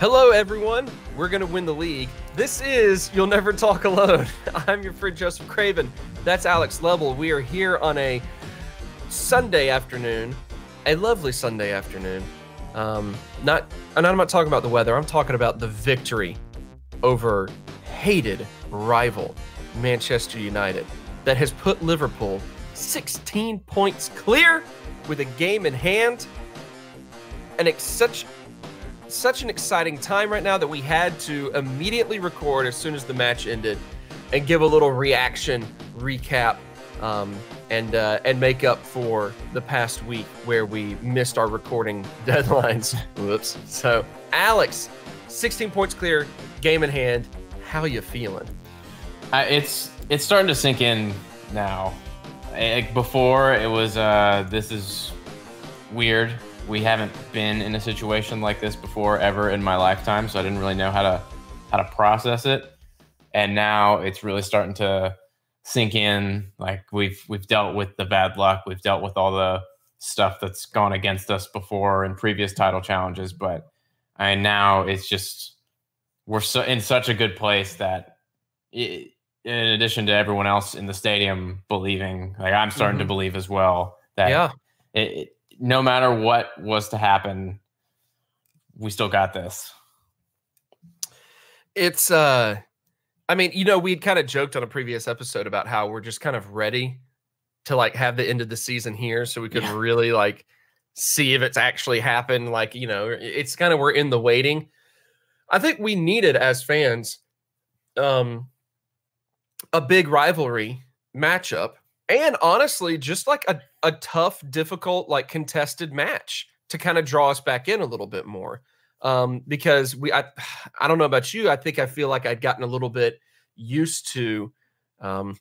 Hello, everyone. We're going to win the league. This is You'll Never Talk Alone. I'm your friend Joseph Craven. That's Alex Level. We are here on a Sunday afternoon, a lovely Sunday afternoon. Um, not, and I'm not talking about the weather. I'm talking about the victory over hated rival Manchester United that has put Liverpool 16 points clear with a game in hand. And it's such such an exciting time right now that we had to immediately record as soon as the match ended and give a little reaction recap um, and uh, and make up for the past week where we missed our recording deadlines. Whoops. So, Alex, 16 points clear, game in hand. How you feeling? Uh, it's it's starting to sink in now. Like before, it was uh, this is weird. We haven't been in a situation like this before ever in my lifetime, so I didn't really know how to how to process it. And now it's really starting to sink in. Like we've we've dealt with the bad luck, we've dealt with all the stuff that's gone against us before in previous title challenges, but I now it's just we're so in such a good place that it, in addition to everyone else in the stadium believing, like I'm starting mm-hmm. to believe as well that yeah. It, it, no matter what was to happen, we still got this. It's uh I mean, you know, we'd kind of joked on a previous episode about how we're just kind of ready to like have the end of the season here so we could yeah. really like see if it's actually happened. Like, you know, it's kind of we're in the waiting. I think we needed as fans um a big rivalry matchup and honestly just like a, a tough difficult like contested match to kind of draw us back in a little bit more um, because we I, I don't know about you i think i feel like i'd gotten a little bit used to um,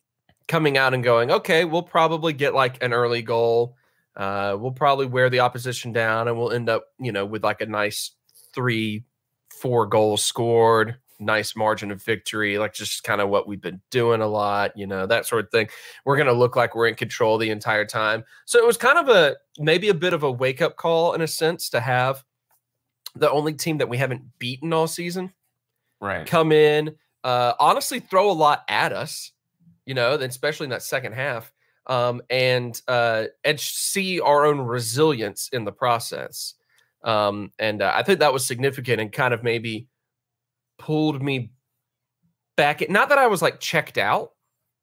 coming out and going okay we'll probably get like an early goal uh, we'll probably wear the opposition down and we'll end up you know with like a nice three four goals scored nice margin of victory, like just kind of what we've been doing a lot, you know, that sort of thing. We're going to look like we're in control the entire time. So it was kind of a maybe a bit of a wake up call in a sense to have the only team that we haven't beaten all season right come in uh honestly throw a lot at us you know especially in that second half um and uh and see our own resilience in the process um and uh, i think that was significant and kind of maybe pulled me back. Not that I was like checked out,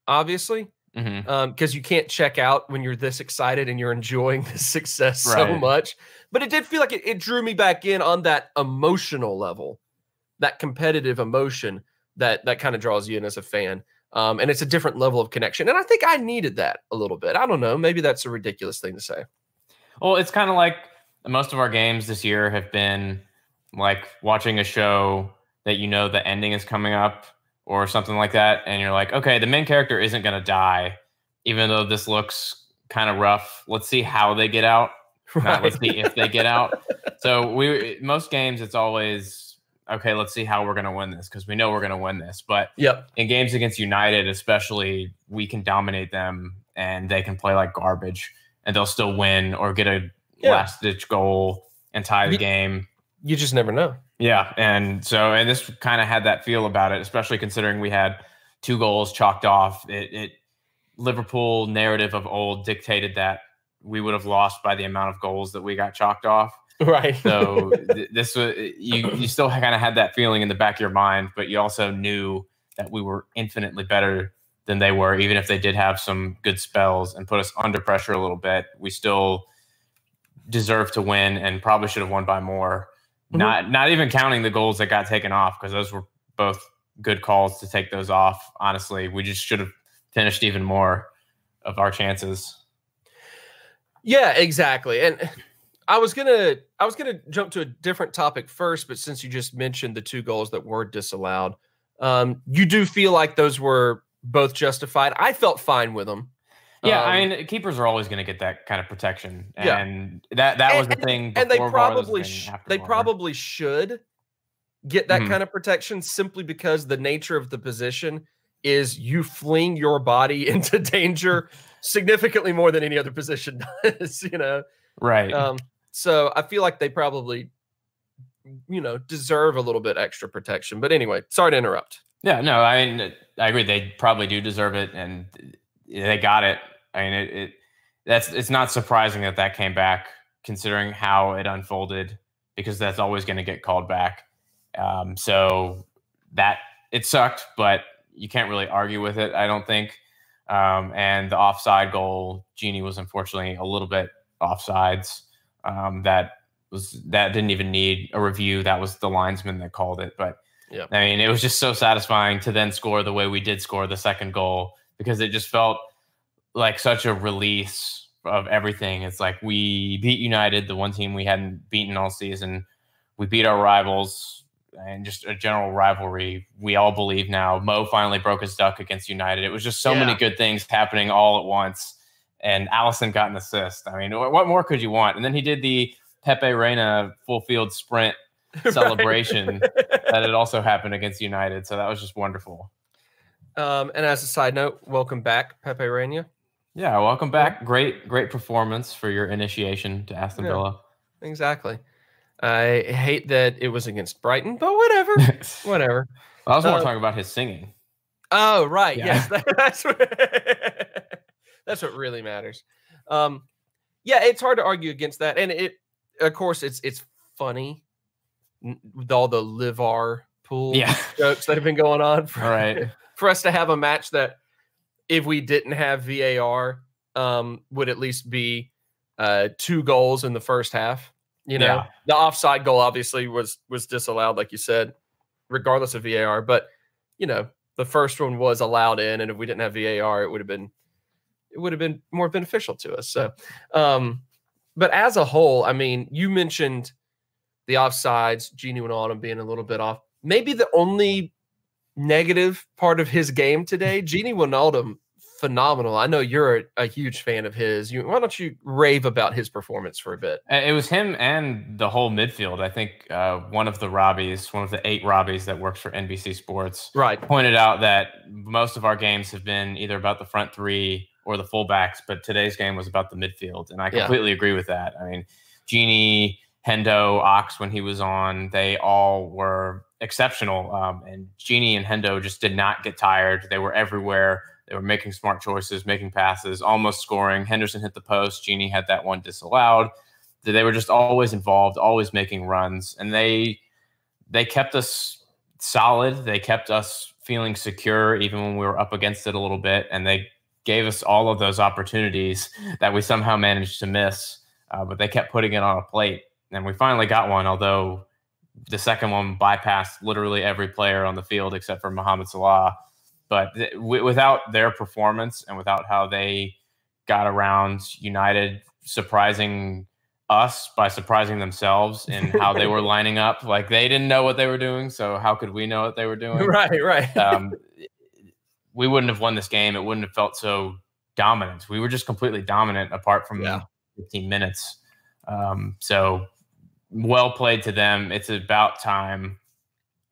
obviously, because mm-hmm. um, you can't check out when you're this excited and you're enjoying the success right. so much. But it did feel like it, it drew me back in on that emotional level, that competitive emotion that that kind of draws you in as a fan. Um, and it's a different level of connection. And I think I needed that a little bit. I don't know. Maybe that's a ridiculous thing to say. Well, it's kind of like most of our games this year have been like watching a show that you know the ending is coming up or something like that, and you're like, okay, the main character isn't going to die, even though this looks kind of rough. Let's see how they get out. Right. Not let's see if they get out. So we most games it's always okay. Let's see how we're going to win this because we know we're going to win this. But yep. in games against United, especially, we can dominate them and they can play like garbage and they'll still win or get a yeah. last ditch goal and tie the game. You just never know. Yeah, and so and this kind of had that feel about it, especially considering we had two goals chalked off. It, it Liverpool narrative of old dictated that we would have lost by the amount of goals that we got chalked off. Right. So th- this was you. You still kind of had that feeling in the back of your mind, but you also knew that we were infinitely better than they were, even if they did have some good spells and put us under pressure a little bit. We still deserve to win and probably should have won by more. Mm-hmm. Not not even counting the goals that got taken off because those were both good calls to take those off. Honestly, we just should have finished even more of our chances. Yeah, exactly. And I was gonna I was gonna jump to a different topic first, but since you just mentioned the two goals that were disallowed, um, you do feel like those were both justified. I felt fine with them. Yeah, um, I mean, keepers are always going to get that kind of protection, and yeah. that that was and, the thing. And they probably sh- they probably should get that mm-hmm. kind of protection simply because the nature of the position is you fling your body into danger significantly more than any other position does. You know, right? Um, so I feel like they probably you know, deserve a little bit extra protection. But anyway, sorry to interrupt. Yeah, no, I mean, I agree. They probably do deserve it, and they got it. I mean, it, it that's it's not surprising that that came back, considering how it unfolded, because that's always going to get called back. Um, so that it sucked, but you can't really argue with it. I don't think. Um, and the offside goal, Gini was unfortunately a little bit offsides. Um, that was that didn't even need a review. That was the linesman that called it. But yeah, I mean, it was just so satisfying to then score the way we did score the second goal because it just felt like such a release of everything. It's like we beat United, the one team we hadn't beaten all season. We beat our rivals and just a general rivalry. We all believe now. Mo finally broke his duck against United. It was just so yeah. many good things happening all at once. And Alisson got an assist. I mean, what more could you want? And then he did the Pepe Reina full field sprint celebration that had also happened against United. So that was just wonderful. Um, and as a side note, welcome back, Pepe Reina. Yeah, welcome back. Great, great performance for your initiation to Aston yeah, Villa. Exactly. I hate that it was against Brighton, but whatever. whatever. I was more uh, talking about his singing. Oh, right. Yeah. Yes, that, that's what, that's what really matters. Um, yeah, it's hard to argue against that, and it, of course, it's it's funny with all the Livar pool yeah. jokes that have been going on. For, all right. For us to have a match that, if we didn't have VAR, um, would at least be uh, two goals in the first half. You know, yeah. the offside goal obviously was was disallowed, like you said, regardless of VAR. But you know, the first one was allowed in, and if we didn't have VAR, it would have been it would have been more beneficial to us. So, um, but as a whole, I mean, you mentioned the offsides, Gini Wijnaldum being a little bit off. Maybe the only negative part of his game today, Gini Wijnaldum phenomenal. I know you're a, huge fan of his. You, why don't you rave about his performance for a bit? It was him and the whole midfield. I think uh, one of the Robbies, one of the eight Robbies that works for NBC Sports, right, pointed out that most of our games have been either about the front three or the fullbacks, but today's game was about the midfield, and I completely yeah. agree with that. I mean, Gini, Hendo, Ox, when he was on, they all were exceptional. Um, and Gini and Hendo just did not get tired. They were everywhere they were making smart choices, making passes, almost scoring. Henderson hit the post. Gini had that one disallowed. They were just always involved, always making runs, and they they kept us solid. They kept us feeling secure even when we were up against it a little bit, and they gave us all of those opportunities that we somehow managed to miss. Uh, but they kept putting it on a plate, and we finally got one. Although the second one bypassed literally every player on the field except for Mohamed Salah. But th- w- without their performance and without how they got around United surprising us by surprising themselves in how they were lining up. Like they didn't know what they were doing, so how could we know what they were doing? Right, right. um, we wouldn't have won this game. It wouldn't have felt so dominant. We were just completely dominant apart from yeah. 15 minutes. Um, so well played to them. It's about time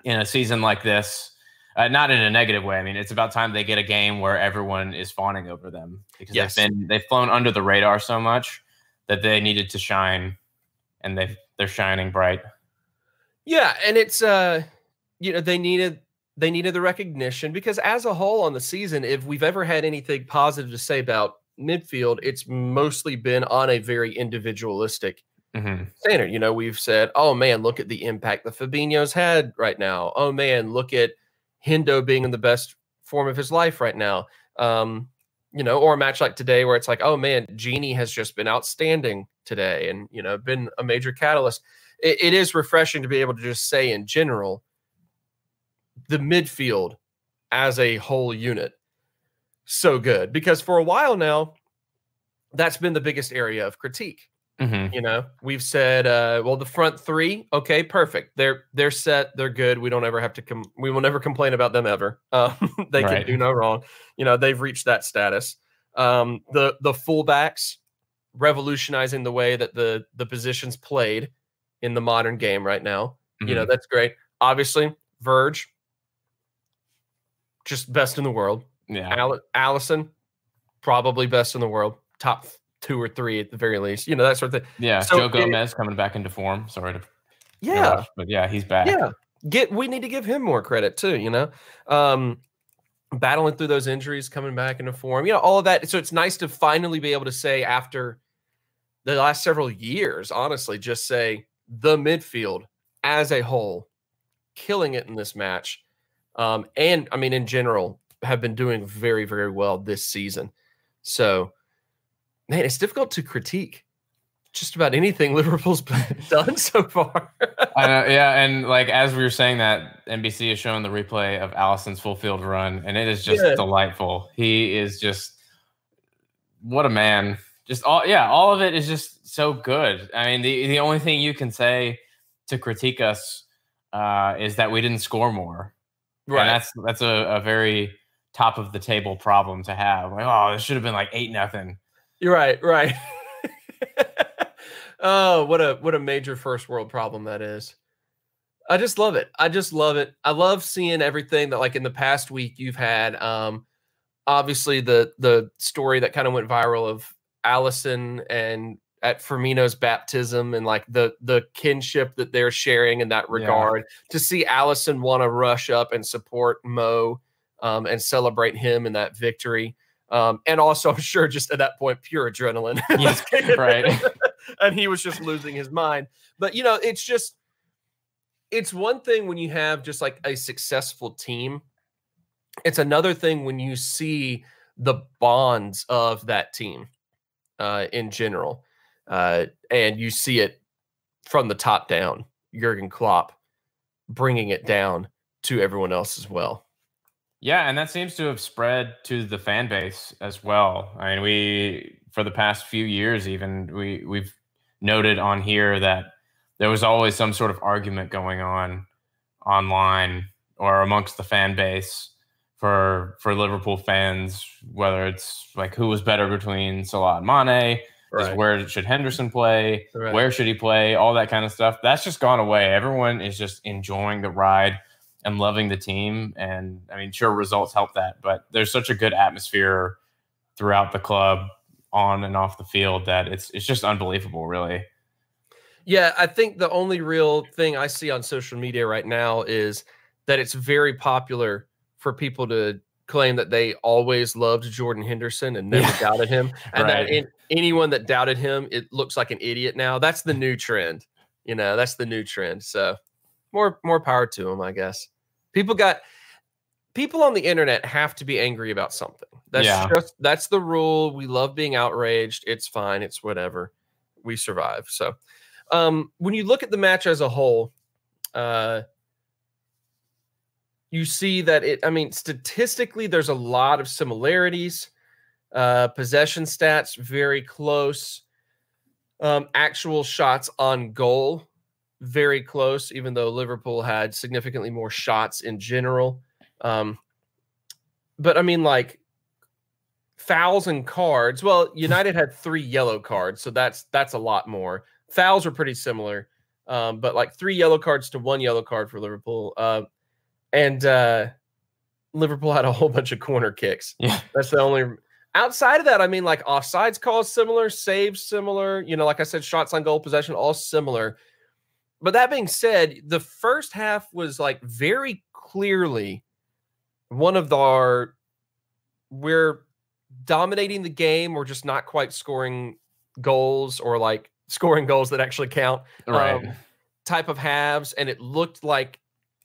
in a season like this uh, not in a negative way. I mean, it's about time they get a game where everyone is fawning over them because yes. they've been they've flown under the radar so much that they needed to shine, and they they're shining bright. Yeah, and it's uh, you know, they needed they needed the recognition because as a whole on the season, if we've ever had anything positive to say about midfield, it's mostly been on a very individualistic mm-hmm. standard. You know, we've said, "Oh man, look at the impact the Fabinho's had right now." Oh man, look at Hendo being in the best form of his life right now. Um, you know, or a match like today where it's like, oh man, Gini has just been outstanding today and, you know, been a major catalyst. it, it is refreshing to be able to just say in general, the midfield as a whole unit, so good. Because for a while now, that's been the biggest area of critique. Mm-hmm. You know, we've said, uh, well, the front three, okay, perfect. They're they're set. They're good. We don't ever have to come. We will never complain about them ever. Uh, they right. can do no wrong. You know, they've reached that status. Um, the the fullbacks revolutionizing the way that the the positions played in the modern game right now. Mm-hmm. You know, mm-hmm. that's great. Obviously, Verge, just best in the world. Yeah, Al- Alisson, probably best in the world. Top two or three at the very least. You know that sort of thing. Yeah, so Joe Gomez it, coming back into form. Sorry to Yeah, but yeah, he's back. Yeah, get we need to give him more credit too. You know, um, battling through those injuries, coming back into form. You know, all of that. So it's nice to finally be able to say after the last several years, honestly, just say the midfield as a whole, killing it in this match. Um, and I mean, in general, have been doing very, very well this season. So, man, it's difficult to critique just about anything Liverpool's done so far. uh, yeah, and like as we were saying that, NBC is showing the replay of Alisson's full field run, and it is just yeah. delightful. He is just what a man. Just all yeah, all of it is just so good. I mean, the the only thing you can say to critique us uh, is that we didn't score more. Right. And that's that's a, a very top of the table problem to have. Like, oh, this should have been like eight nothing. You're right, right. oh, what a what a major first world problem that is. I just love it. I just love it. I love seeing everything that like in the past week you've had. Um, obviously the the story that kind of went viral of Alisson and at Firmino's baptism and like the the kinship that they're sharing in that regard. Yeah. To see Alisson want to rush up and support Mo um, and celebrate him in that victory. Um, and also, I'm sure just at that point, pure adrenaline. Yes, right. and he was just losing his mind. But you know, it's just it's one thing when you have just like a successful team. It's another thing when you see the bonds of that team uh, in general, uh, and you see it from the top down. Jurgen Klopp bringing it down to everyone else as well. Yeah, and that seems to have spread to the fan base as well. I mean, we for the past few years even we we've noted on here that there was always some sort of argument going on online or amongst the fan base for for Liverpool fans, whether it's like who was better between Salah and Mane, right. where should Henderson play, right. where should he play, all that kind of stuff. That's just gone away. Everyone is just enjoying the ride and loving the team. And I mean, sure, results help that, but there's such a good atmosphere throughout the club, on and off the field, that it's it's just unbelievable, really. Yeah, I think the only real thing I see on social media right now is that it's very popular for people to claim that they always loved Jordan Henderson and never yeah. doubted him, and right. that in, anyone that doubted him, it looks like an idiot now. That's the new trend. You know, that's the new trend. So more more power to them, I guess. People got people on the internet have to be angry about something. That's yeah. just that's the rule. We love being outraged. It's fine. It's whatever. We survive. So um when you look at the match as a whole, uh you see that it I mean statistically there's a lot of similarities. Uh possession stats very close. Um actual shots on goal very close, even though Liverpool had significantly more shots in general. Um, but I mean, like fouls and cards. Well, United had three yellow cards, so that's that's a lot more. Fouls were pretty similar, um, but like three yellow cards to one yellow card for Liverpool. Uh, and uh, Liverpool had a whole bunch of corner kicks. Yeah, that's the only. Outside of that, I mean, like offsides calls similar, saves similar. You know, like I said, shots on goal, possession, all similar but that being said, the first half was like very clearly one of our we're dominating the game. We're just not quite scoring goals or like scoring goals that actually count. Right. Um, type of halves, and it looked like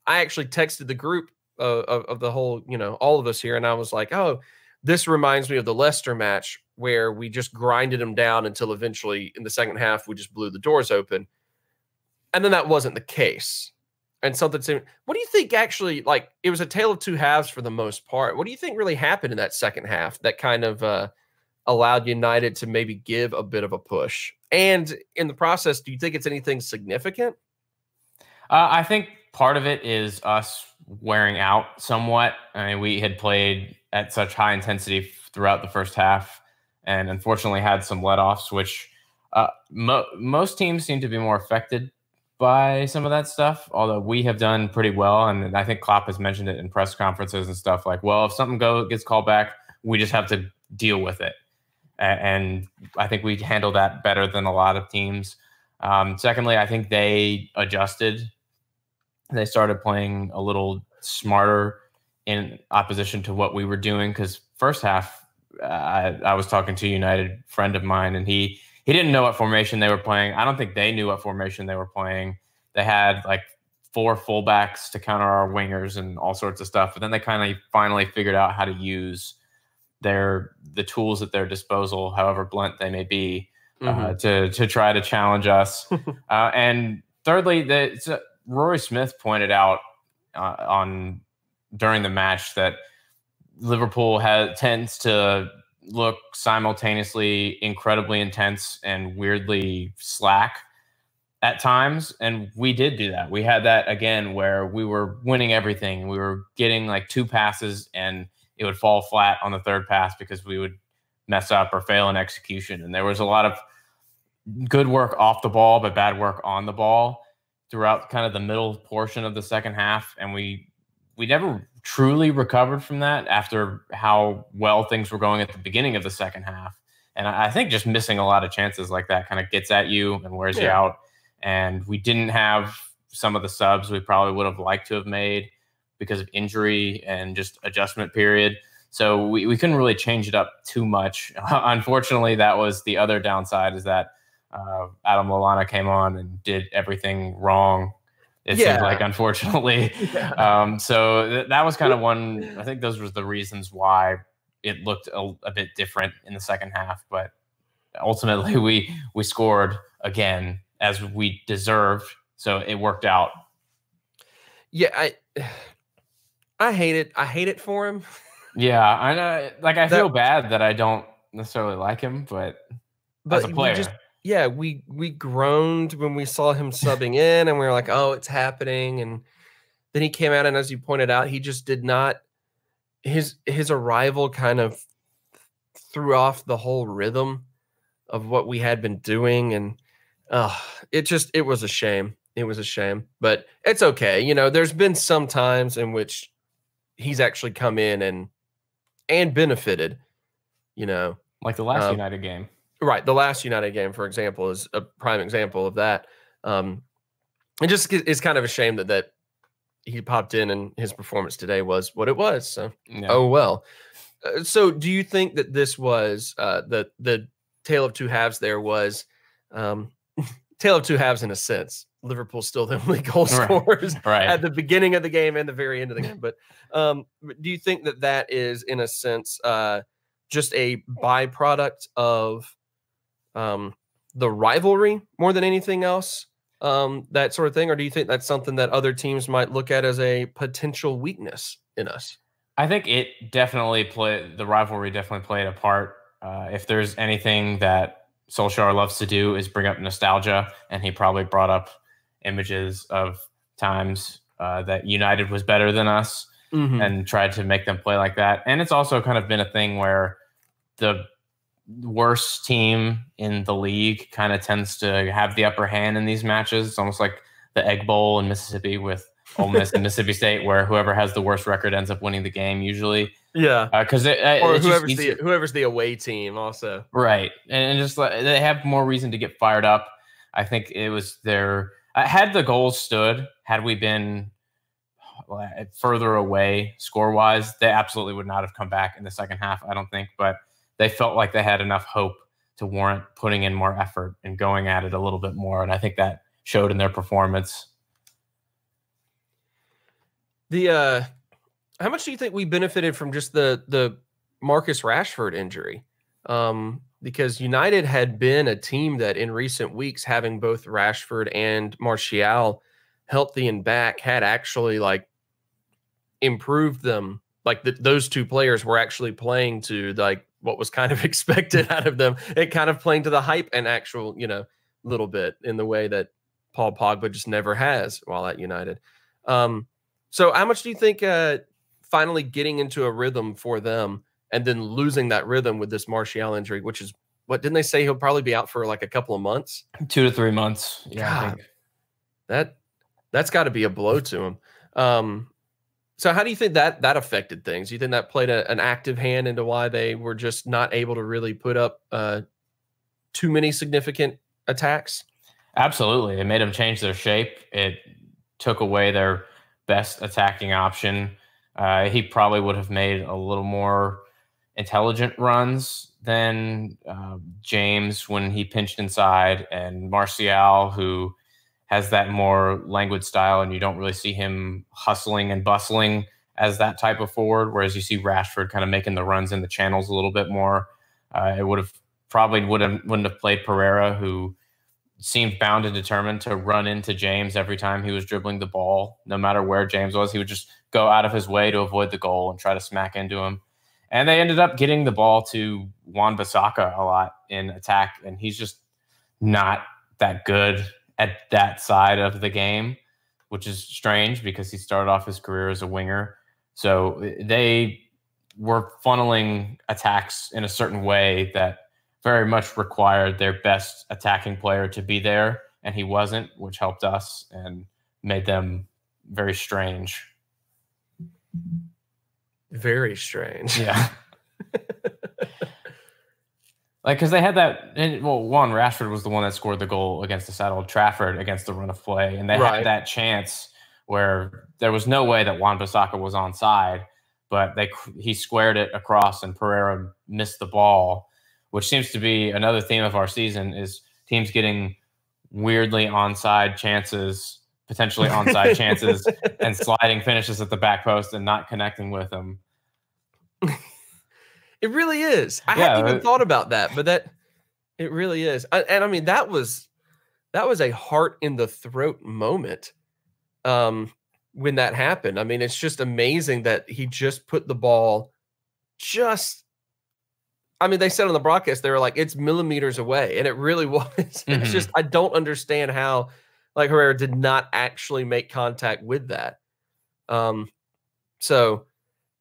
I actually texted the group uh, of, of the whole, you know, all of us here, and I was like, oh, this reminds me of the Leicester match where we just grinded them down until eventually in the second half we just blew the doors open and then that wasn't the case. And something similar. What do you think actually like it was a tale of two halves for the most part? What do you think really happened in that second half that kind of uh, allowed United to maybe give a bit of a push? And in the process, do you think it's anything significant? Uh, I think part of it is us wearing out somewhat. I mean, we had played at such high intensity throughout the first half, and unfortunately had some let offs, which uh, mo- most teams seem to be more affected by some of that stuff, although we have done pretty well. And I think Klopp has mentioned it in press conferences and stuff like, well, if something go gets called back, we just have to deal with it. And I think we handle that better than a lot of teams. Um, secondly, I think they adjusted. They started playing a little smarter in opposition to what we were doing because first half I, I was talking to a United friend of mine and he he didn't know what formation they were playing. I don't think they knew what formation they were playing. They had like four fullbacks to counter our wingers and all sorts of stuff. But then they kind of finally figured out how to use their the tools at their disposal, however blunt they may be, uh, mm-hmm. uh, to to try to challenge us. uh, and thirdly, the Rory Smith pointed out uh, on during the match that Liverpool has tends to look simultaneously incredibly intense and weirdly slack at times and we did do that. We had that again where we were winning everything. We were getting like two passes and it would fall flat on the third pass because we would mess up or fail in execution. And there was a lot of good work off the ball but bad work on the ball throughout kind of the middle portion of the second half and we we never truly recovered from that after how well things were going at the beginning of the second half and i think just missing a lot of chances like that kind of gets at you and wears yeah. you out and we didn't have some of the subs we probably would have liked to have made because of injury and just adjustment period. So we, we couldn't really change it up too much. Unfortunately, that was the other downside is that uh, Adam Lallana came on and did everything wrong. It yeah. seems like, unfortunately. Yeah. Um, so th- that was kind of one. I think those were the reasons why it looked a, a bit different in the second half. But ultimately, we we scored again as we deserved. So it worked out. Yeah, I I hate it. I hate it for him. Yeah, I know. Like I that, feel bad that I don't necessarily like him, but, but as a player, just, yeah, we we groaned when we saw him subbing in, and we were like, "Oh, it's happening." And then he came out, and as you pointed out, he just did not. His his arrival kind of threw off the whole rhythm of what we had been doing, and uh, it just it was a shame. It was a shame, but it's okay. You know, there's been some times in which he's actually come in and and benefited. You know, like the last um, United game. Right, the last United game, for example, is a prime example of that. Um, it just is kind of a shame that that he popped in and his performance today was what it was. So, oh well. Uh, so, do you think that this was uh, the the tale of two halves? There was um, tale of two halves in a sense. Liverpool still the only goal scorers right. right. at the beginning of the game and the very end of the game. But um, do you think that that is, in a sense, uh, just a byproduct of um, the rivalry more than anything else? Um, that sort of thing, or do you think that's something that other teams might look at as a potential weakness in us? I think it definitely played the rivalry definitely played a part. Uh, if there's anything that Solskjaer loves to do is bring up nostalgia, and he probably brought up images of times uh, that United was better than us mm-hmm. and tried to make them play like that. And it's also kind of been a thing where the worst team in the league kind of tends to have the upper hand in these matches. It's almost like the Egg Bowl in Mississippi with Ole Miss and Mississippi State, where whoever has the worst record ends up winning the game usually. Yeah, because uh, or whoever's the whoever's the away team also. Right, and just like they have more reason to get fired up. I think it was their uh, had the goals stood, had we been further away score wise, they absolutely would not have come back in the second half. I don't think, but they felt like they had enough hope to warrant putting in more effort and going at it a little bit more, and I think that showed in their performance. The uh how much do you think we benefited from just the the Marcus Rashford injury? Um, because United had been a team that in recent weeks, having both Rashford and Martial healthy and back, had actually like improved them. Like the, those two players were actually playing to like what was kind of expected out of them. It kind of playing to the hype and actual, you know, little bit in the way that Paul Pogba just never has while at United. Um, so how much do you think uh, finally getting into a rhythm for them and then losing that rhythm with this Martial injury, which is what didn't they say he'll probably be out for like a couple of months? Two to three months. Yeah. God, that that's got to be a blow to him. Um, so how do you think that that affected things? Do you think that played a, an active hand into why they were just not able to really put up uh, too many significant attacks? Absolutely. It made them change their shape. It took away their best attacking option. Uh, he probably would have made a little more intelligent runs than uh, James when he pinched inside, and Martial, who has that more languid style, and you don't really see him hustling and bustling as that type of forward. Whereas you see Rashford kind of making the runs in the channels a little bit more. Uh, it would have probably would have wouldn't have played Pereira, who seemed bound and determined to run into James every time he was dribbling the ball, no matter where James was. He would just go out of his way to avoid the goal and try to smack into him. And they ended up getting the ball to Wan-Bissaka a lot in attack, and he's just not that good at that side of the game, which is strange because he started off his career as a winger. So eh, they were funneling attacks in a certain way that very much required their best attacking player to be there, and he wasn't, which helped us and made them very strange. Very strange. Yeah. Like, because they had that. And, well, one, Rashford was the one that scored the goal against the Saddle Trafford against the run of play, and they right. had that chance where there was no way that Wan-Bissaka was onside, but they he squared it across, and Pereira missed the ball which seems to be another theme of our season is teams getting weirdly onside chances, potentially onside chances, and sliding finishes at the back post and not connecting with them. It really is. I yeah, hadn't even thought about that, but that it really is. And I mean, that was that was a heart in the throat moment um, when that happened. I mean, it's just amazing that he just put the ball just I mean, they said on the broadcast they were like it's millimeters away, and it really was. It's mm-hmm. just I don't understand how like Herrera did not actually make contact with that. Um, so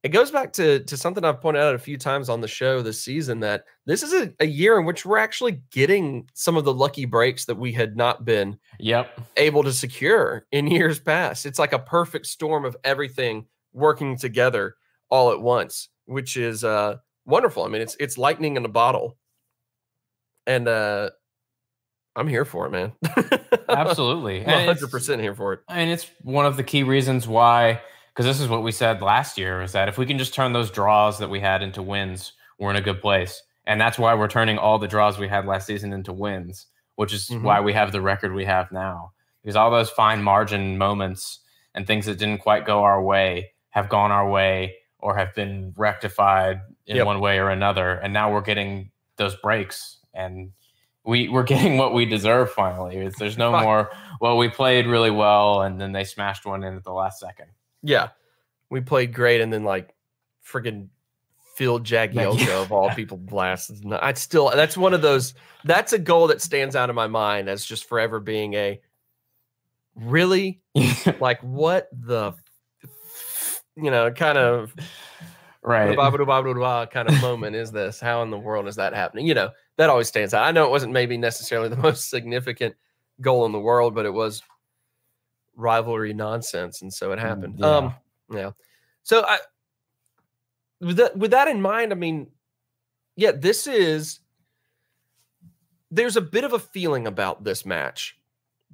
it goes back to to something I've pointed out a few times on the show this season that this is a, a year in which we're actually getting some of the lucky breaks that we had not been yep able to secure in years past. It's like a perfect storm of everything working together all at once, which is uh wonderful. I mean, it's it's lightning in a bottle, and uh, I'm here for it, man. Absolutely, one hundred percent here for it. And it's one of the key reasons why, because this is what we said last year, is that if we can just turn those draws that we had into wins, we're in a good place, and that's why we're turning all the draws we had last season into wins, which is mm-hmm. why we have the record we have now. Because all those fine margin moments and things that didn't quite go our way have gone our way or have been rectified in yep. one way or another. And now we're getting those breaks and we we're getting what we deserve finally. It's, there's no more, well, we played really well and then they smashed one in at the last second. Yeah. We played great and then like freaking Phil Jagielka of all people blasts. I still that's one of those that's a goal that stands out in my mind as just forever being a really like what the you know kind of right kind of moment is this? How in the world is that happening? You know, that always stands out. I know it wasn't maybe necessarily the most significant goal in the world, but it was rivalry nonsense, and so it mm, happened. Yeah. Um, yeah. So I with that with that in mind, I mean, yeah, this is there's a bit of a feeling about this match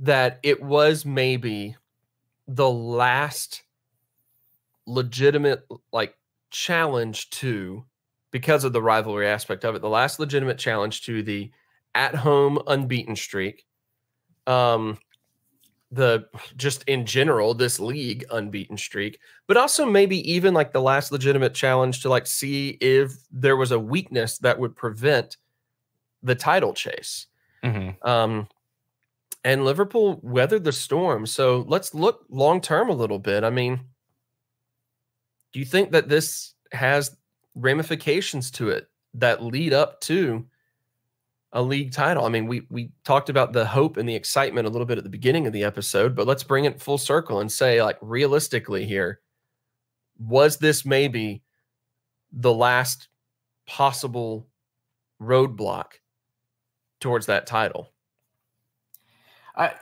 that it was maybe the last legitimate like challenge to because of the rivalry aspect of it the last legitimate challenge to the at home unbeaten streak um the just in general this league unbeaten streak but also maybe even like the last legitimate challenge to like see if there was a weakness that would prevent the title chase. Mm-hmm. um and liverpool weathered the storm. So let's look long term a little bit. I mean do you think that this has ramifications to it that lead up to a league title? I mean, we we talked about the hope and the excitement a little bit at the beginning of the episode, but let's bring it full circle and say, like, realistically, here, was this maybe the last possible roadblock towards that title? I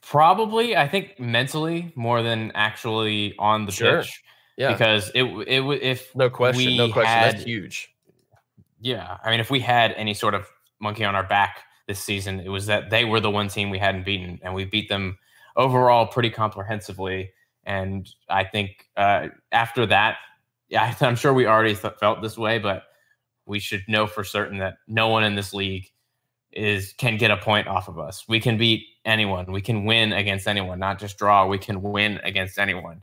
probably, I think mentally more than actually on the sure. pitch. Yeah. Because it it if no question, no question, had, that's huge. Yeah, I mean, if we had any sort of monkey on our back this season. It was that they were the one team we hadn't beaten, and we beat them overall pretty comprehensively. And I think uh, after that, yeah, I'm sure we already th- felt this way, but we should know for certain that no one in this league is can get a point off of us. We can beat anyone. We can win against anyone, not just draw. We can win against anyone.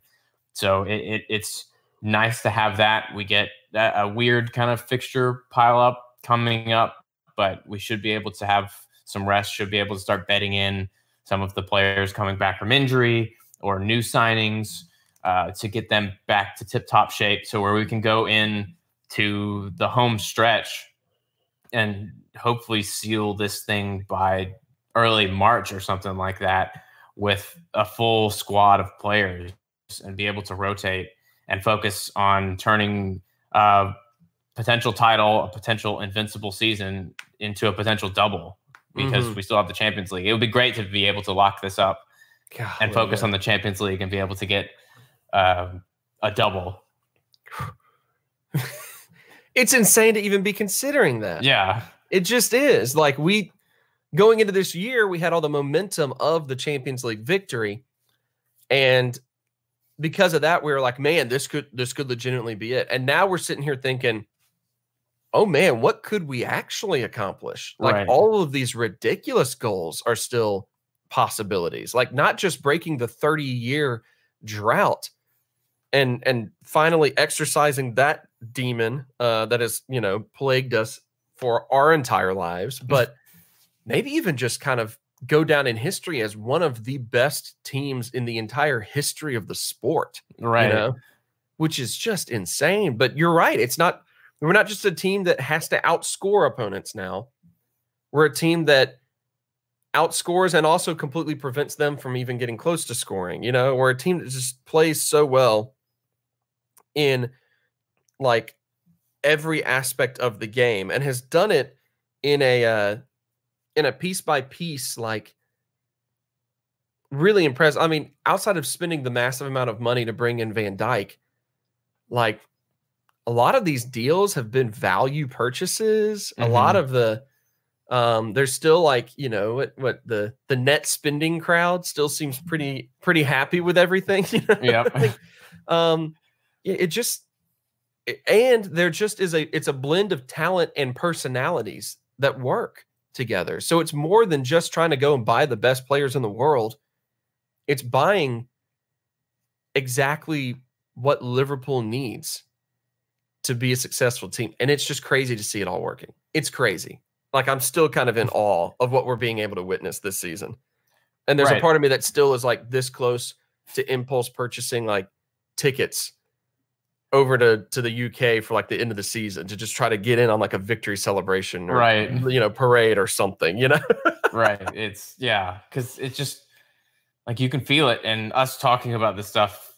So it, it, it's nice to have that. We get a, a weird kind of fixture pile up coming up, but we should be able to have some rest. Should be able to start betting in some of the players coming back from injury or new signings uh, to get them back to tip top shape. So where we can go in to the home stretch and hopefully seal this thing by early March or something like that with a full squad of players and be able to rotate and focus on turning a potential title, a potential invincible season into a potential double because mm-hmm. we still have the Champions League. It would be great to be able to lock this up God, and focus on the Champions League and be able to get uh, a double. it's insane to even be considering that. Yeah. It just is. Like we going into this year, we had all the momentum of the Champions League victory. And because of that, we were like, man, this could this could legitimately be it. And now we're sitting here thinking, oh man, what could we actually accomplish? Like right. all of these ridiculous goals are still possibilities. Like not just breaking the 30 year drought and and finally exercising that demon uh, that has you know plagued us for our entire lives, but maybe even just kind of go down in history as one of the best teams in the entire history of the sport. Right. You know? Which is just insane. But you're right. It's not, we're not just a team that has to outscore opponents now. We're a team that outscores and also completely prevents them from even getting close to scoring. You know, we're a team that just plays so well in like every aspect of the game and has done it in a uh, in a piece by piece like really impressed. I mean, outside of spending the massive amount of money to bring in Van Dijk, like a lot of these deals have been value purchases. Mm-hmm. A lot mm-hmm. of the um there's still like, you know, what what the the net spending crowd still seems pretty pretty happy with everything, you know? Yeah. like, um it, it just and there just is a it's a blend of talent and personalities that work together. So it's more than just trying to go and buy the best players in the world. It's buying exactly what Liverpool needs to be a successful team. And it's just crazy to see it all working. It's crazy. Like I'm still kind of in awe of what we're being able to witness this season. And there's right. a part of me that still is like this close to impulse purchasing like tickets over to to the UK for like the end of the season to just try to get in on like a victory celebration or right you know parade or something you know right it's yeah because it's just like you can feel it and us talking about this stuff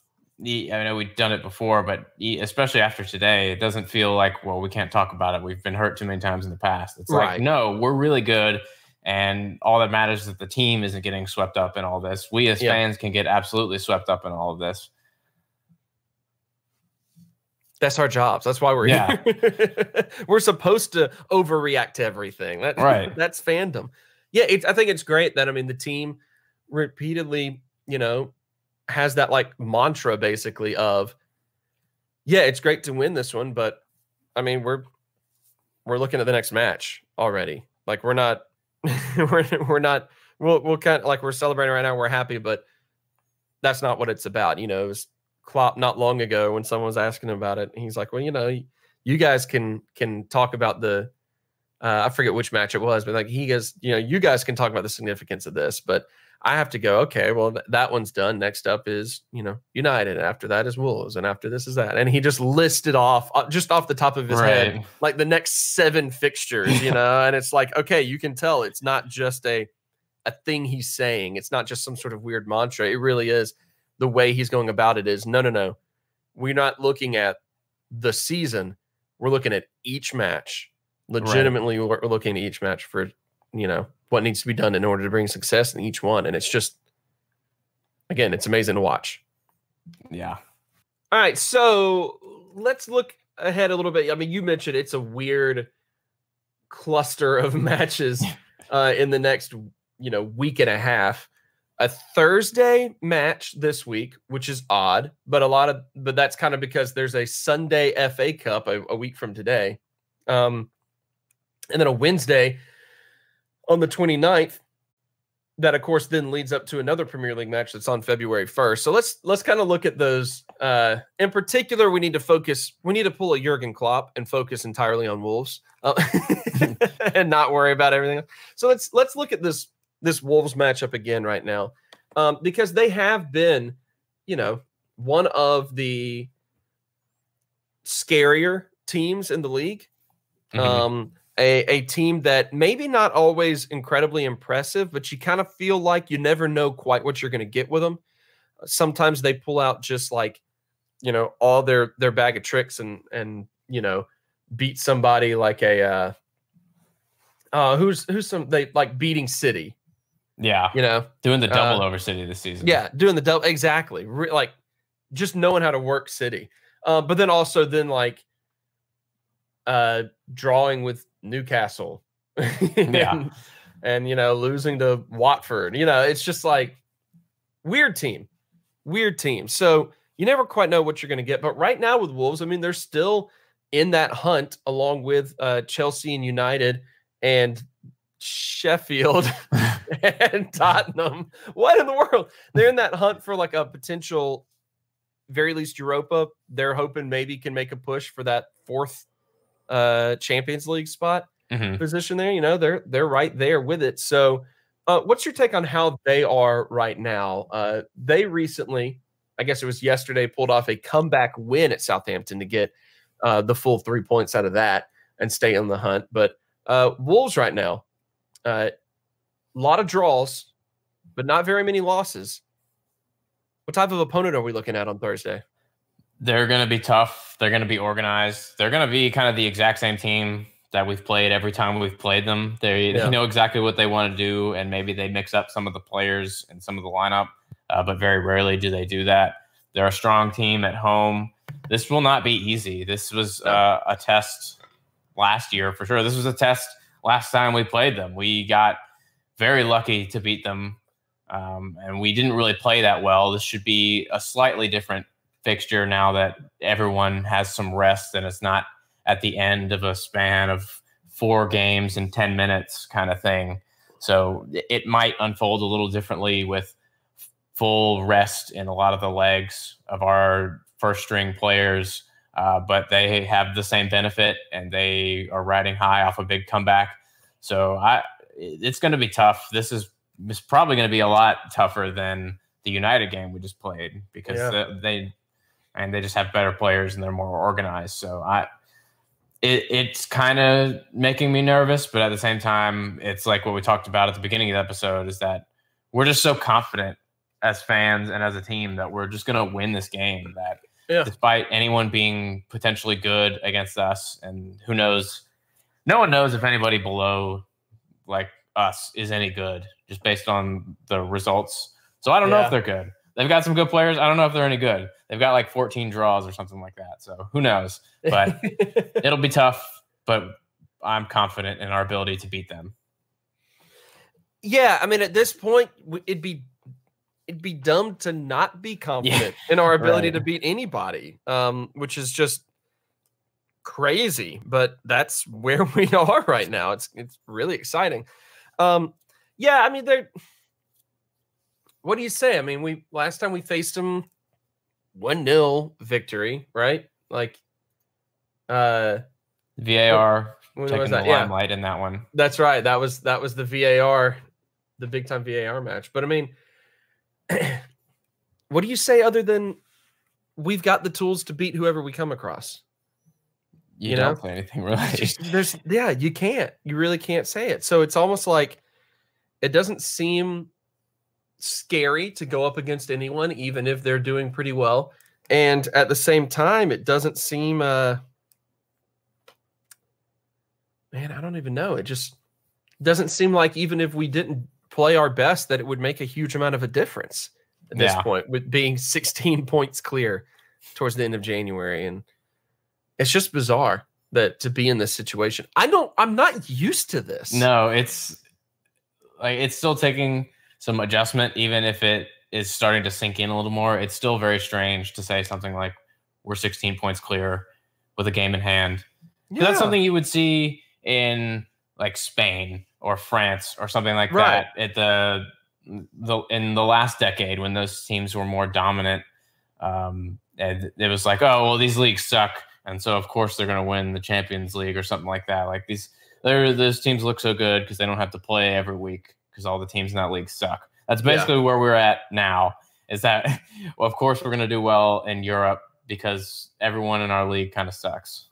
I know we've done it before but especially after today it doesn't feel like well we can't talk about it we've been hurt too many times in the past it's right. like no we're really good and all that matters is that the team isn't getting swept up in all this we as yeah. fans can get absolutely swept up in all of this that's our jobs. That's why we're yeah. here. we're supposed to overreact to everything. That, right. That's fandom. Yeah, it's, I think it's great that I mean the team repeatedly, you know, has that like mantra basically of, yeah, it's great to win this one, but I mean we're we're looking at the next match already. Like we're not we're we're not we'll we'll kind of like we're celebrating right now. We're happy, but that's not what it's about. You know, it's Klopp not long ago when someone was asking about it. He's like, well, you know, you guys can can talk about the uh, I forget which match it was, but like he goes, you know, you guys can talk about the significance of this, but I have to go. Okay, well th- that one's done. Next up is you know United, and after that is Wolves, and after this is that, and he just listed off uh, just off the top of his right. head like the next seven fixtures, you know, and it's like okay, you can tell it's not just a a thing he's saying. It's not just some sort of weird mantra. It really is the way he's going about it is no, no, no. We're not looking at the season. We're looking at each match. Legitimately, right. we're looking at each match for, you know, what needs to be done in order to bring success in each one. And it's just, again, it's amazing to watch. Yeah. All right. So let's look ahead a little bit. I mean, you mentioned it's a weird cluster of matches uh, in the next you know week and a half. A Thursday match this week, which is odd, but a lot of but that's kind of because there's a Sunday FA Cup a, a week from today. Um, and then a Wednesday on the 29th that of course then leads up to another Premier League match that's on February 1st. So let's let's kind of look at those. Uh, in particular, we need to focus. We need to pull a Jurgen Klopp and focus entirely on Wolves uh, and not worry about everything. Else. So let's let's look at this this Wolves matchup again right now um, because they have been, you know, one of the scarier teams in the league. Mm-hmm. Um, a, a team that maybe not always incredibly impressive, but you kind of feel like you never know quite what you're going to get with them. Sometimes they pull out just like, you know, all their their bag of tricks and and you know beat somebody like a uh, uh who's who's some they like beating City. Yeah, you know, doing the double uh, over City this season. Yeah, doing the double exactly. Re- like just knowing how to work City. Uh, but then also then like uh drawing with Newcastle. and, yeah. And you know, losing to Watford. You know, it's just like weird team. Weird team. So you never quite know what you're going to get. But right now with Wolves, I mean, they're still in that hunt along with uh, Chelsea and United and Sheffield and Tottenham. What in the world? They're in that hunt for like a potential, very least Europa. They're hoping maybe can make a push for that fourth uh, Champions League spot mm-hmm. position there. You know, they're they're right there with it. So, uh, what's your take on how they are right now? Uh, they recently, I guess it was yesterday, pulled off a comeback win at Southampton to get uh, the full three points out of that and stay on the hunt. But uh, Wolves right now, a uh, lot of draws, but not very many losses. What type of opponent are we looking at on Thursday? They're going to be tough. They're going to be organized. They're going to be kind of the exact same team that we've played every time we've played them. They, yeah. they know exactly what they want to do, and maybe they mix up some of the players and some of the lineup, uh, but very rarely do they do that. They're a strong team at home. This will not be easy. This was uh, a test last year for sure. This was a test last time we played them. We got very lucky to beat them, um, and we didn't really play that well. This should be a slightly different fixture now that everyone has some rest and it's not at the end of a span of four games in 10 minutes kind of thing. So it might unfold a little differently with full rest in a lot of the legs of our first string players. Uh, but they have the same benefit and they are riding high off a big comeback. So I, it's going to be tough. This is it's probably going to be a lot tougher than the United game we just played because yeah. they and they just have better players and they're more organized. So I, it, it's kind of making me nervous, but at the same time, it's like what we talked about at the beginning of the episode is that we're just so confident as fans and as a team that we're just going to win this game. That yeah. despite anyone being potentially good against us, and who knows, no one knows if anybody below like us is any good just based on the results. So I don't yeah. know if they're good. They've got some good players. I don't know if they're any good. They've got like 14 draws or something like that. So who knows? But it'll be tough. But I'm confident in our ability to beat them. Yeah, I mean, at this point, it'd be it'd be dumb to not be confident yeah. in our ability right. to beat anybody, um, which is just crazy. But that's where we are right now. It's it's really exciting. Um, yeah, I mean, they're what do you say? I mean, we last time we faced them one 0 victory, right? Like uh VAR taking the limelight yeah. in that one. That's right. That was that was the VAR, the big time VAR match. But I mean, what do you say other than we've got the tools to beat whoever we come across? You, you don't know? play anything really. Just, there's yeah, you can't. You really can't say it. So it's almost like it doesn't seem scary to go up against anyone, even if they're doing pretty well. And at the same time, it doesn't seem uh man, I don't even know. It just doesn't seem like even if we didn't play our best, that it would make a huge amount of a difference at this yeah. point, with being 16 points clear towards the end of January. And it's just bizarre that to be in this situation. I don't I'm not used to this. No, it's like it's still taking some adjustment, even if it is starting to sink in a little more. It's still very strange to say something like we're 16 points clear with a game in hand. Yeah. That's something you would see in like Spain or France or something like Right. that at the the in the last decade when those teams were more dominant. Um, and it was like, oh well, these leagues suck, and so of course they're going to win the Champions League or something like that. Like these, those teams look so good because they don't have to play every week because all the teams in that league suck. That's Yeah. basically where we're at now. Is that well, of course we're going to do well in Europe because everyone in our league kind of sucks.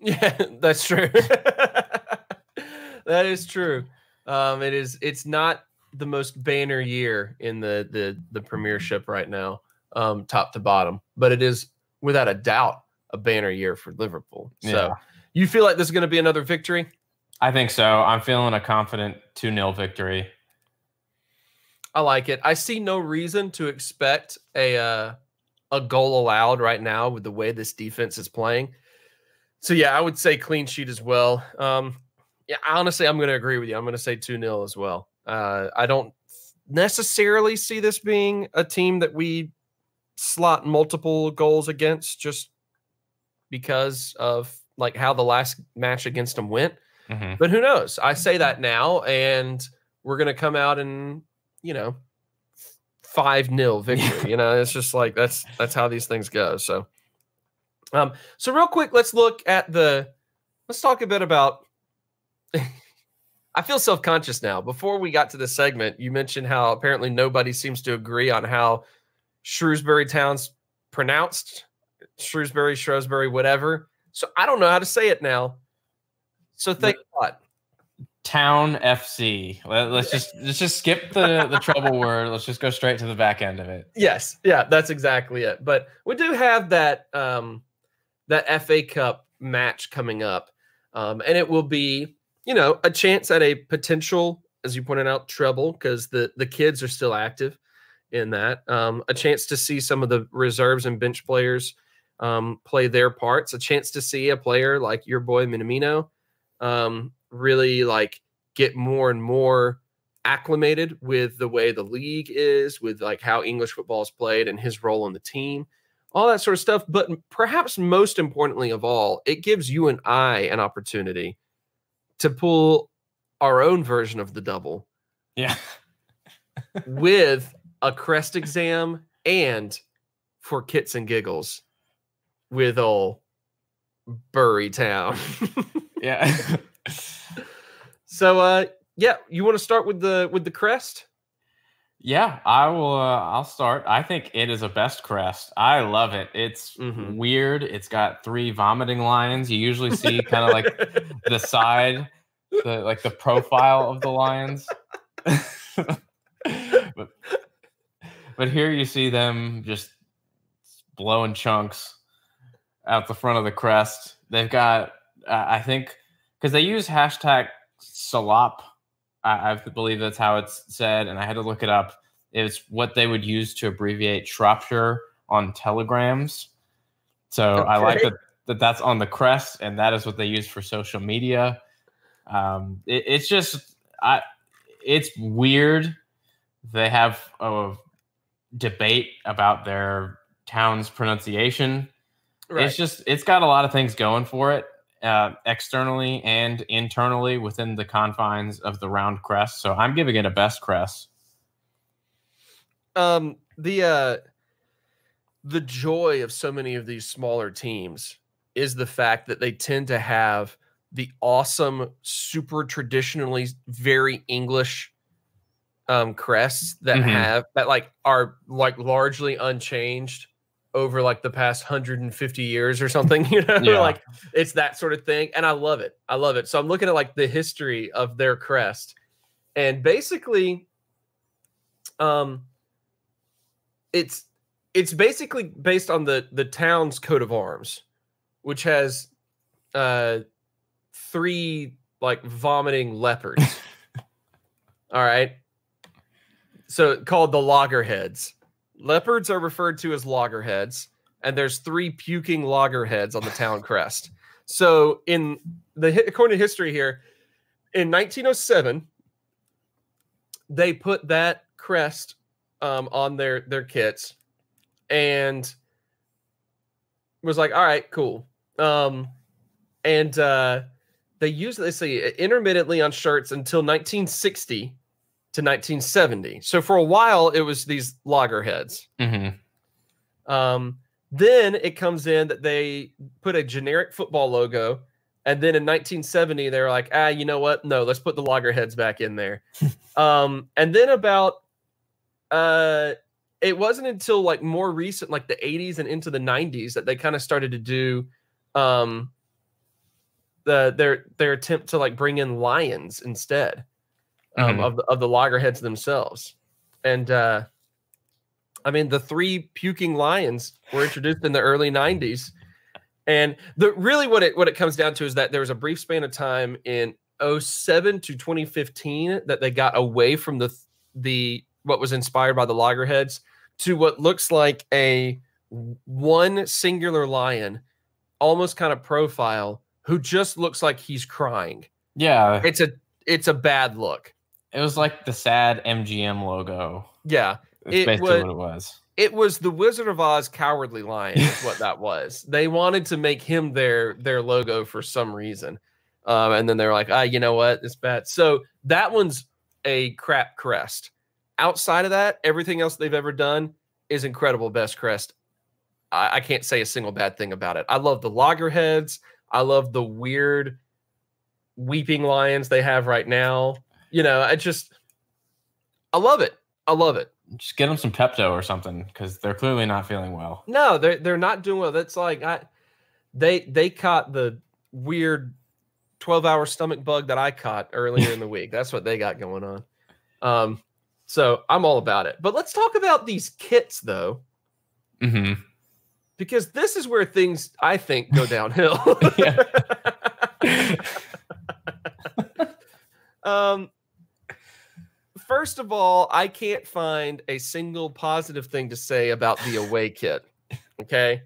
Yeah, that's true. that is true. Um, it is. It's not the most banner year in the the the Premiership right now, um, top to bottom, but it is without a doubt a banner year for Liverpool. So Yeah. you feel like this is going to be another victory? I think so. I'm feeling a confident 2 0 victory. I like it. I see no reason to expect a uh, a goal allowed right now with the way this defense is playing. So yeah, I would say clean sheet as well. Um, yeah, honestly, I'm going to agree with you. I'm going to say two 0 as well. Uh, I don't necessarily see this being a team that we slot multiple goals against just because of like how the last match against them went. Mhm. But who knows? I say that now, and we're gonna come out and you know five nil victory. you know, it's just like that's that's how these things go. So, um, so real quick, let's look at the. Let's talk a bit about. I feel self conscious now. Before we got to this segment, you mentioned how apparently nobody seems to agree on how Shrewsbury Town's pronounced. Shrewsbury, Shrewsbury, whatever. So I don't know how to say it now. So thank God. Town FC. Let, us just let's just skip the the trouble word. Let's just go straight to the back end of it. Yes, yeah, that's exactly it. But we do have that um that FA Cup match coming up. Um, and it will be, you know, a chance at a potential, as you pointed out, treble, because the the kids are still active in that. Um, a chance to see some of the reserves and bench players um, play their parts, a chance to see a player like your boy Minamino um, really like get more and more acclimated with the way the league is, with like how English football is played and his role in the team, all that sort of stuff. But perhaps most importantly of all, it gives you and I an opportunity to pull our own version of the double Yeah. with a crest exam and for kits and giggles with old Bury Town. Yeah. so uh yeah, you want to start with the with the crest? yeah, I will uh, I'll start. I think it is a best crest. I love it. It's Mhm. weird. It's got three vomiting lions. You usually see kind of like the side, the like the profile of the lions. but, but here you see them just blowing chunks out the front of the crest. They've got, uh, I think, because they use hashtag salop. I, I believe that's how it's said, and I had to look it up. It's what they would use to abbreviate Shropshire on telegrams. So I like that, that that's on the crest, and that is what they use for social media. Um, it, it's just, I, it's weird. They have a debate about their town's pronunciation. right. It's just, it's got a lot of things going for it, uh, externally and internally within the confines of the round crest. So I'm giving it a best crest. um the uh the joy of so many of these smaller teams is the fact that they tend to have the awesome super traditionally very english um crests that Mhm. have that like are like largely unchanged over like the past 150 years or something you know? Yeah. like it's that sort of thing and i love it. I love it. So i'm looking at like the history of their crest and basically um it's it's basically based on the the town's coat of arms which has uh three like vomiting leopards. All right? So called the loggerheads leopards are referred to as loggerheads and there's three puking loggerheads on the town crest so in the according to history here in 1907 they put that crest um, on their their kits, and was like, all right, cool. Um, and uh, they used they say intermittently on shirts until 1960 to 1970. So for a while, it was these loggerheads. Mm-hmm. Um, then it comes in that they put a generic football logo. And then in 1970, they're like, ah, you know what? No, let's put the loggerheads back in there. um, and then about uh it wasn't until like more recent, like the 80s and into the 90s, that they kind of started to do um the their their attempt to like bring in lions instead um, Mhm. of the of the loggerheads themselves. And uh I mean the three puking lions were introduced in the early 90s. And the really what it what it comes down to is that there was a brief span of time in 07 to 2015 that they got away from the the what was inspired by the loggerheads to what looks like a one singular lion almost kind of profile who just looks like he's crying. Yeah, It's a it's a bad look. It was like the sad MGM logo. Yeah, That's It basically would- what it was. it was the Wizard of Oz cowardly lion is what that was. They wanted to make him their their logo for some reason. Um, and then they're like, ah, you know what? It's bad. So that one's a crap crest. Outside of that, everything else they've ever done is incredible best crest. I, I can't say a single bad thing about it. I love the loggerheads. I love the weird weeping lions they have right now. You know, I just I love it. I love it. Just get them some Pepto or something because they're clearly not feeling well. No, they're they're not doing well. That's like I they they caught the weird 12 hour stomach bug that I caught earlier in the week. That's what they got going on. Um, so I'm all about it. But let's talk about these kits though, hmm because this is where things I think go downhill. Um first of all, I can't find a single positive thing to say about the away kit. Okay.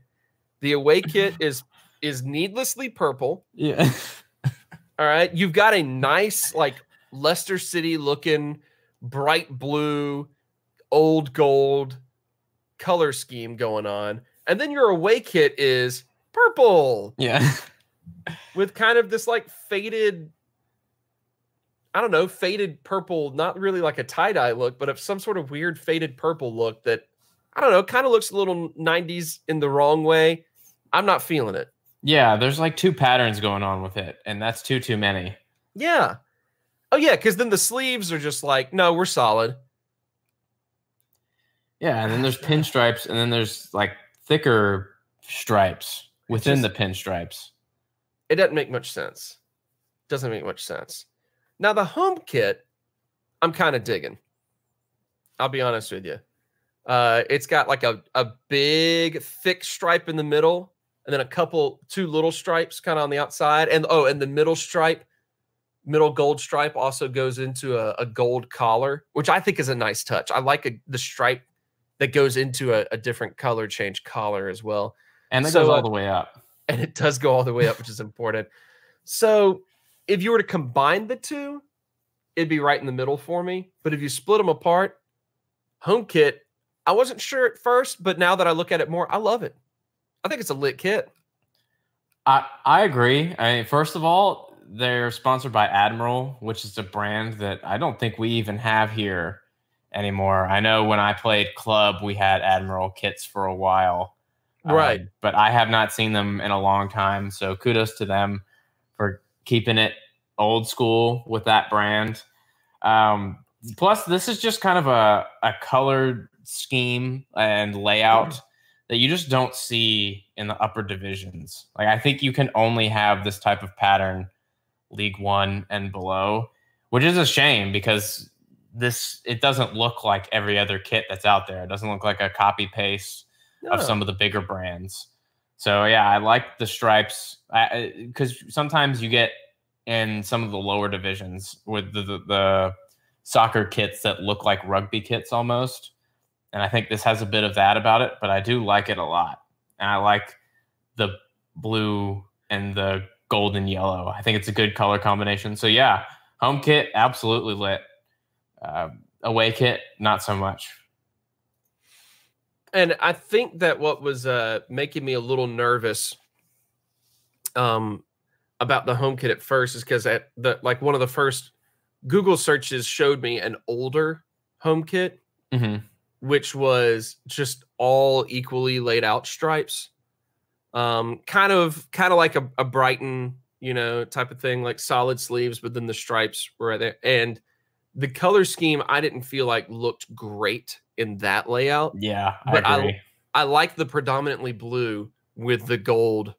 The away kit is is needlessly purple. yeah. All right. You've got a nice, like Leicester City looking bright blue, old gold color scheme going on. And then your away kit is purple Yeah. with kind of this like faded, I don't know, faded purple, not really like a tie dye look, but of some sort of weird faded purple look that I don't know, kind of looks a little 90s in the wrong way. I'm not feeling it. Yeah. There's like two patterns going on with it, and that's too too many. Yeah. Oh, yeah. Cause then the sleeves are just like, no, we're solid. Yeah, and then there's pinstripes, and then there's like thicker stripes within just- the pinstripes. it doesn't make much sense. Doesn't make much sense. Now the home kit, I'm kind of digging. I'll be honest with you. Uh, it's got like a, a big thick stripe in the middle, and then a couple two little stripes kind of on the outside, and oh, and the middle stripe, middle gold stripe also goes into a, a gold collar, which I think is a nice touch. I like a, the stripe that goes into a, a different color change collar as well And it So, goes uh, all the way up. and it does go all the way up, which is important. So if you were to combine the two, it'd be right in the middle for me. But if you split them apart, home kit, I wasn't sure at first, but now that I look at it more, I love it. I think it's a lit kit. I I agree. I mean, first of all, they're sponsored by Admiral, which is a brand that I don't think we even have here anymore. I know when I played club, we had Admiral kits for a while. um, Right. but I have not seen them in a long time. So kudos to them for keeping it old school with that brand. Um, plus, this is just kind of a, a colored scheme and layout that you just don't see in the upper divisions. Like, I think you can only have this type of pattern League One and below, which is a shame because this it doesn't look like every other kit that's out there. It doesn't look like a copy paste of some of the bigger brands. So yeah, I like the stripes because sometimes you get in some of the lower divisions with the, the, the soccer kits that look like rugby kits almost, and I think this has a bit of that about it. But I do like it a lot, and I like the blue and the golden yellow. I think it's a good color combination. So yeah, home kit absolutely lit. Uh, away kit, not so much. And I think that what was uh, making me a little nervous um, about the home kit at first is because at the like one of the first Google searches showed me an older home kit, hmm which was just all equally laid out stripes. Um, kind of kind of like a, a Brighton, you know, type of thing, like solid sleeves, but then the stripes were right there. And the color scheme I didn't feel like looked great in that layout. Yeah, I But I- agree. I like the predominantly blue with the gold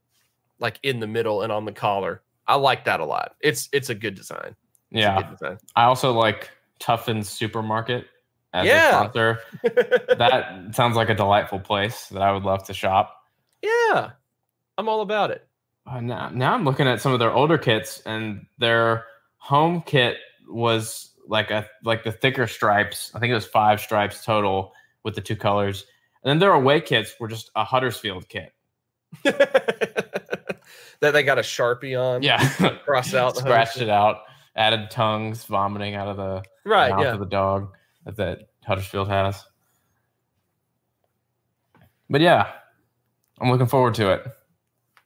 like in the middle and on the collar. I like that a lot. It's it's a good design. It's yeah, good design. I also like Tuffin's Supermarket as Yeah. a sponsor. That sounds like a delightful place that I would love to shop. yeah. I'm all about it. Uh, now, now I'm looking at some of their older kits, and their home kit was like a like the thicker stripes. I think it was five stripes total with the two colors. And then their away kits were just a Huddersfield kit. that they got a sharpie on. Yeah, Cross out scratched it out, added tongues vomiting out of the Right. mouth Yeah. of the dog that, that Huddersfield has. But yeah, I'm looking forward to it.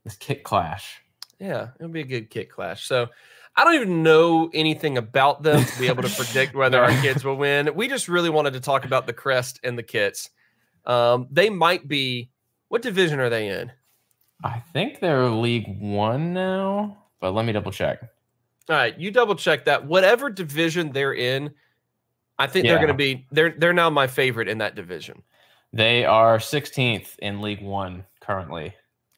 This kit clash. Yeah. It'll be a good kit clash. So I don't even know anything about them to be able to predict whether our kids will win. We just really wanted to talk about the crest and the kits. Um, they might be. What division are they in? I think they're League One now, but let me double check. All right, you double check that. Whatever division they're in, I think they're going to be. They're they're now my favorite in that division. They are 16th in League One currently.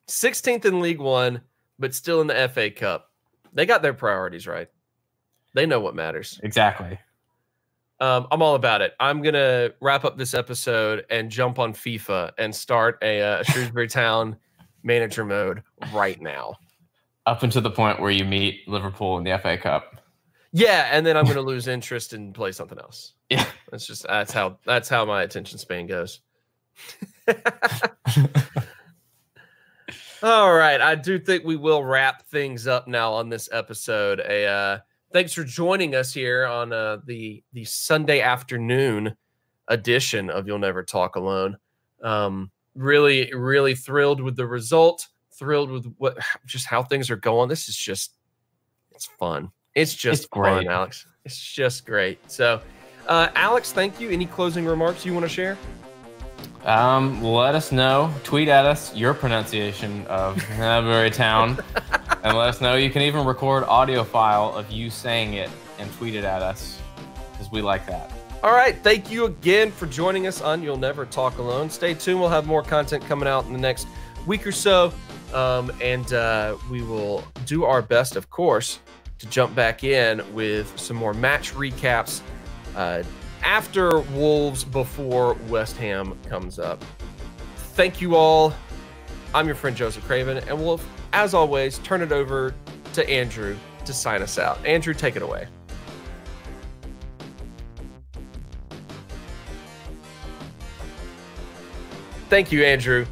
16th in League One, but still in the FA Cup. They got their priorities right. They know what matters. Exactly. Um, I'm all about it. I'm gonna wrap up this episode and jump on FIFA and start a uh, Shrewsbury Town manager mode right now. Up until the point where you meet Liverpool in the FA Cup. Yeah, and then I'm gonna lose interest and play something else. Yeah. That's just that's how that's how my attention span goes. All right, I do think we will wrap things up now on this episode. A uh, thanks for joining us here on uh, the the Sunday afternoon edition of You'll Never Talk Alone. Um, really, really thrilled with the result. Thrilled with what just how things are going. This is just it's fun. It's just It's great. fun, Alex. It's just great. So, uh, Alex, thank you. Any closing remarks you want to share? Um, let us know. Tweet at us your pronunciation of Haverbury Town, and let us know. You can even record audio file of you saying it and tweet it at us, because we like that. All right. Thank you again for joining us on You'll Never Talk Alone. Stay tuned. We'll have more content coming out in the next week or so. Um, and uh, we will do our best, of course, to jump back in with some more match recaps uh, after Wolves before West Ham comes up. Thank you all. I'm your friend Joseph Craven, and we'll, as always, turn it over to Andrew to sign us out. Andrew, take it away. Thank you, Andrew.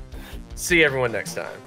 See everyone next time.